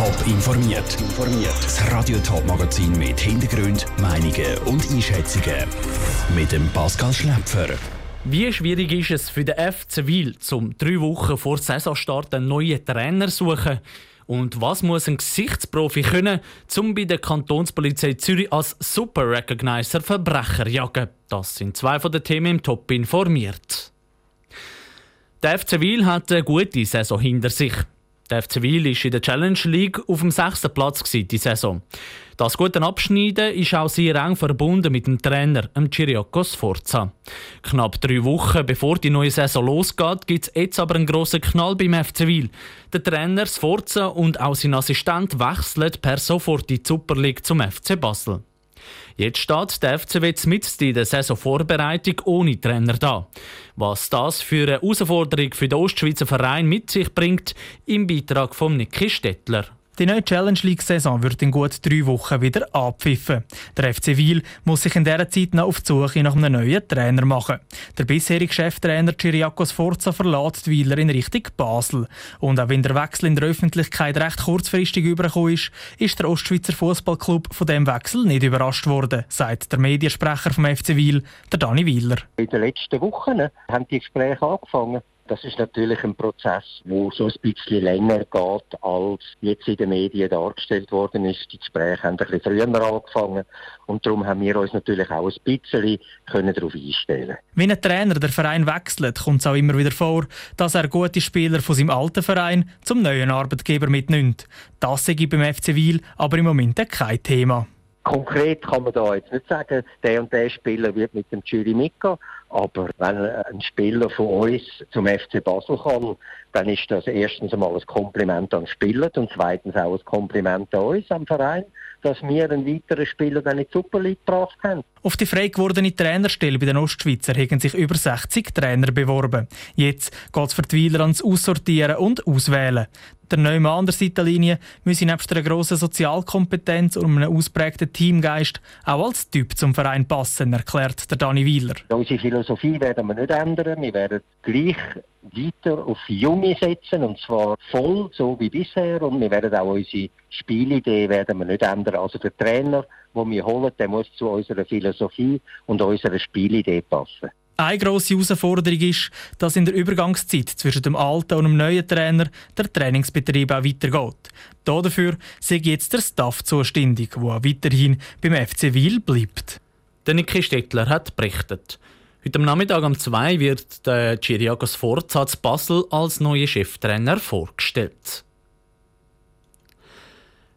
Top informiert. Das Radio Top Magazin mit Hintergrund, Meinungen und Einschätzungen mit dem Pascal Schläpfer. Wie schwierig ist es für den FC Wil, zum drei Wochen vor Saisonstart einen neuen Trainer zu suchen? Und was muss ein Gesichtsprofi können, um bei der Kantonspolizei Zürich als Super Recognizer Verbrecher jagen? Das sind zwei von den Themen im Top informiert. Der FC Wil hat eine gute Saison hinter sich. Der FC Wil war in der Challenge League auf dem sechsten Platz die Saison. Das gute Abschneiden ist auch sehr eng verbunden mit dem Trainer, dem Chiriaco Sforza. Knapp drei Wochen bevor die neue Saison losgeht, gibt es jetzt aber einen grossen Knall beim FC Wil. Der Trainer Sforza und auch sein Assistent wechseln per sofort die Super League zum FC Basel. Jetzt steht der FCW mit in der Saisonvorbereitung ohne Trainer da. Was das für eine Herausforderung für den Ostschweizer Verein mit sich bringt, im Beitrag von Niki Stettler. Die neue Challenge League-Saison wird in gut drei Wochen wieder abpfiffen. Der FC Wiel muss sich in dieser Zeit noch auf die Suche nach einem neuen Trainer machen. Der bisherige Cheftrainer Chiriakos Forza verlässt die Wieler in Richtung Basel. Und auch wenn der Wechsel in der Öffentlichkeit recht kurzfristig übergekommen ist, ist der Ostschweizer Fußballclub von dem Wechsel nicht überrascht worden, sagt der Mediensprecher vom FC Wiel, der Dani Wieler. In den letzten Wochen haben die Gespräche angefangen. Das ist natürlich ein Prozess, wo so ein bisschen länger geht, als jetzt in den Medien dargestellt worden ist. Die Gespräche haben ein bisschen früher angefangen und darum haben wir uns natürlich auch ein bisschen können darauf einstellen Wenn ein Trainer den Verein wechselt, kommt es auch immer wieder vor, dass er gute Spieler von seinem alten Verein zum neuen Arbeitgeber mitnimmt. Das sei beim FC Wiel aber im Moment kein Thema. Konkret kann man da jetzt nicht sagen, der und der Spieler wird mit dem Jury mitgehen. Aber wenn ein Spieler von uns zum FC Basel kann, dann ist das erstens einmal ein Kompliment an den Spieler und zweitens auch ein Kompliment an uns, am Verein, dass wir einen weiteren Spieler dann in die Super League gebracht haben. Auf die frei gewordene Trainerstelle bei den Ostschweizer haben sich über 60 Trainer beworben. Jetzt geht es für die Weiler ans Aussortieren und Auswählen. Der neue Mann der Seitenlinie müsse nebst einer grossen Sozialkompetenz und einem ausprägten Teamgeist auch als Typ zum Verein passen, erklärt der Dani Wieler. Unsere Philosophie werden wir nicht ändern. Wir werden gleich weiter auf Junge setzen und zwar voll, so wie bisher. Und wir werden auch unsere Spielidee werden wir nicht ändern. Also der Trainer, den wir holen, der muss zu unserer Philosophie und unserer Spielidee passen. Eine grosse Herausforderung ist, dass in der Übergangszeit zwischen dem alten und dem neuen Trainer der Trainingsbetrieb auch weitergeht. Dafür sei jetzt der Staff zuständig, der auch weiterhin beim FC Wil bleibt. Der Niki Stettler hat berichtet. Heute am Nachmittag um 2 wird der Chiriakos Forza Basel als neuer Cheftrainer vorgestellt.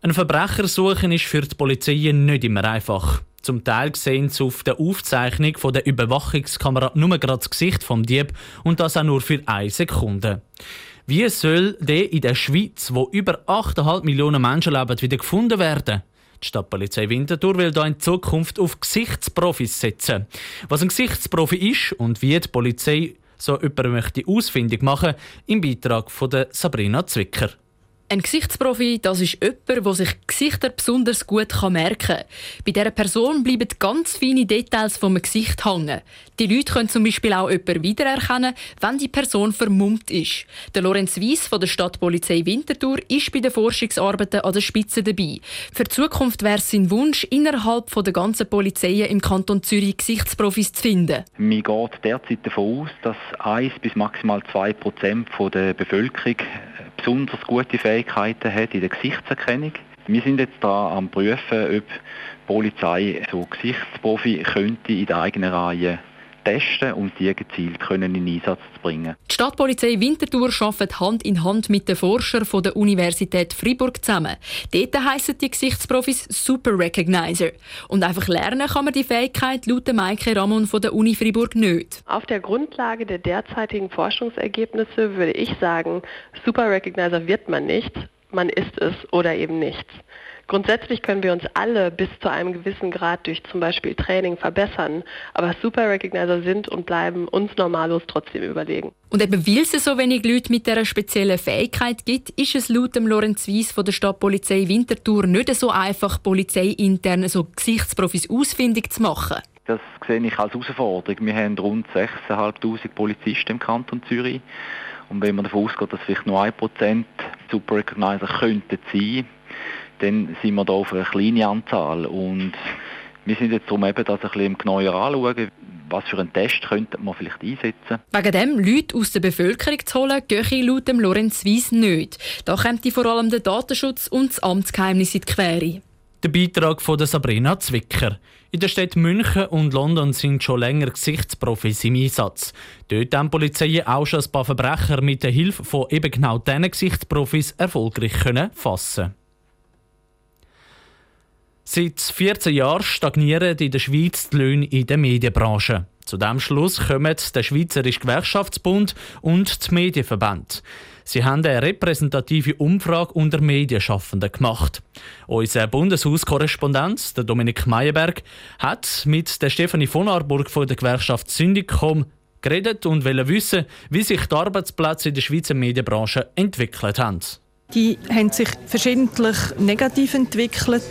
Ein Verbrecher suchen ist für die Polizei nicht immer einfach. Zum Teil sehen sie auf der Aufzeichnung von der Überwachungskamera nur gerade das Gesicht vom Dieb und das auch nur für eine Sekunde. Wie soll der in der Schweiz, wo über 8,5 Millionen Menschen leben, wieder gefunden werden? Die Stadtpolizei Winterthur will da in Zukunft auf Gesichtsprofis setzen. Was ein Gesichtsprofi ist und wie die Polizei so jemanden möchte ausfindig machen, im Beitrag von Sabrina Zwicker. Ein Gesichtsprofi, das ist jemand, der sich Gesichter besonders gut merken kann. Bei dieser Person bleiben ganz feine Details vom Gesicht hängen. Die Leute können zum Beispiel auch jemanden wiedererkennen, wenn die Person vermummt ist. Der Lorenz Weiss von der Stadtpolizei Winterthur ist bei den Forschungsarbeiten an der Spitze dabei. Für die Zukunft wäre es sein Wunsch, innerhalb der ganzen Polizeien im Kanton Zürich Gesichtsprofis zu finden. Man geht derzeit davon aus, dass 1 bis maximal 2 Prozent der Bevölkerung besonders gute Fähigkeiten hat in der Gesichtserkennung. Wir sind jetzt da am prüfen, ob die Polizei so Gesichtsprofi könnte in der eigenen Reihe testen und die gezielt können in Einsatz zu bringen. Die Stadtpolizei Winterthur arbeitet Hand in Hand mit den Forschern von der Universität Freiburg zusammen. Dort heissen die Gesichtsprofis Super Recognizer. Und einfach lernen kann man die Fähigkeit laut Maike Ramon von der Uni Freiburg nicht. Auf der Grundlage der derzeitigen Forschungsergebnisse würde ich sagen, Super Recognizer wird man nicht, man ist es oder eben nichts. Grundsätzlich können wir uns alle bis zu einem gewissen Grad durch zum Beispiel Training verbessern, aber Super Recognizer sind und bleiben uns normallos trotzdem überlegen. Und eben weil es so wenig Leute mit dieser speziellen Fähigkeit gibt, ist es laut dem Lorenz Weiss von der Stadtpolizei Winterthur nicht so einfach, polizeiintern so Gesichtsprofis ausfindig zu machen. Das sehe ich als Herausforderung. Wir haben rund 6'500 Polizisten im Kanton Zürich Und wenn man davon ausgeht, dass vielleicht nur 1% Super Recognizer könnten sein, dann sind wir da auf eine kleine Anzahl. Und wir sind jetzt darum eben das ein bisschen genauer anschauen, was für einen Test könnte man vielleicht einsetzen. Wegen dem Leute aus der Bevölkerung zu holen, gehe laut dem Lorenz Weiss nicht. Da kommt vor allem der Datenschutz und das Amtsgeheimnis in die Quere. Der Beitrag von Sabrina Zwicker. In der Städten München und London sind schon länger Gesichtsprofis im Einsatz. Dort haben die Polizei auch schon ein paar Verbrecher mit der Hilfe von eben genau diesen Gesichtsprofis erfolgreich können fassen Seit 14 Jahren stagnieren in der Schweiz die Löhne in der Medienbranche. Zu diesem Schluss kommen der Schweizerische Gewerkschaftsbund und die Medienverbände. Sie haben eine repräsentative Umfrage unter Medienschaffenden gemacht. Unser Bundeshauskorrespondent, der Dominik Meyerberg, hat mit der Stefanie von Arburg von der Gewerkschaft Syndicom geredet und wollte wissen, wie sich die Arbeitsplätze in der Schweizer Medienbranche entwickelt haben. Die haben sich verschiedentlich negativ entwickelt,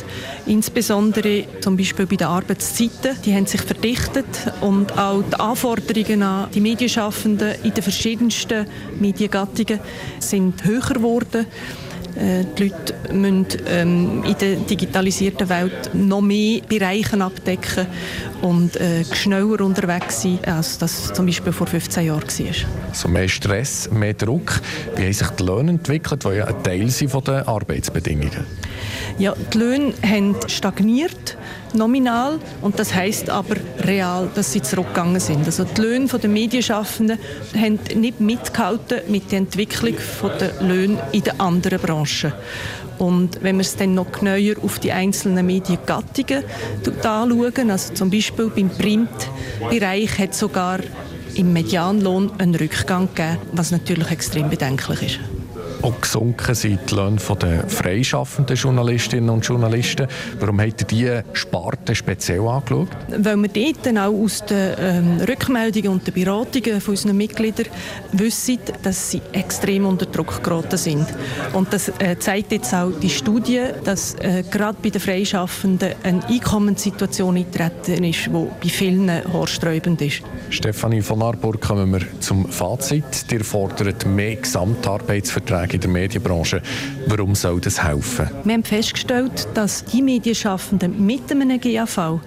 insbesondere zum Beispiel bei den Arbeitszeiten. Die haben sich verdichtet und auch die Anforderungen an die Medienschaffenden in den verschiedensten Mediengattungen sind höher geworden. Äh, die Leute müssen ähm, in der digitalisierten Welt noch mehr Bereiche abdecken und äh, schneller unterwegs sein, als das zum Beispiel vor 15 Jahren war. So mehr Stress, mehr Druck. Wie haben sich die Löhne entwickelt, die ja ein Teil sind von den Arbeitsbedingungen? Ja, die Löhne haben stagniert nominal und das heißt aber real, dass sie zurückgegangen sind. Also die Löhne der Medienschaffenden haben nicht mitgehalten mit der Entwicklung der Löhne in den anderen Branchen. Und wenn wir es dann noch genauer auf die einzelnen Mediengattungen anschauen, also zum Beispiel beim Printbereich hat sogar im Medianlohn einen Rückgang gegeben, was natürlich extrem bedenklich ist auch gesunken sind die Löhne der freischaffenden Journalistinnen und Journalisten. Warum habt ihr diese Sparte speziell angeschaut? Weil wir dort dann auch aus den ähm, Rückmeldungen und den Beratungen von unseren Mitgliedern wissen, dass sie extrem unter Druck geraten sind. Und das äh, zeigt jetzt auch die Studie, dass äh, gerade bei den Freischaffenden eine Einkommenssituation eintreten ist, die bei vielen haarsträubend ist. Stefanie von Arburg, kommen wir zum Fazit. Ihr fordert mehr Gesamtarbeitsverträge in der Medienbranche. Warum soll das helfen? Wir haben festgestellt, dass die Medienschaffenden mit einem GAV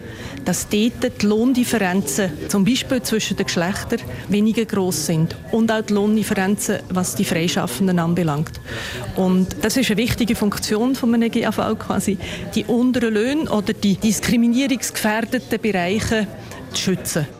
dass dort die Lohndifferenzen, zum Beispiel zwischen den Geschlechtern, weniger groß sind. Und auch die Lohndifferenzen, was die Freischaffenden anbelangt. Und das ist eine wichtige Funktion von einem GAV quasi, die unteren Löhne oder die diskriminierungsgefährdeten Bereiche zu schützen.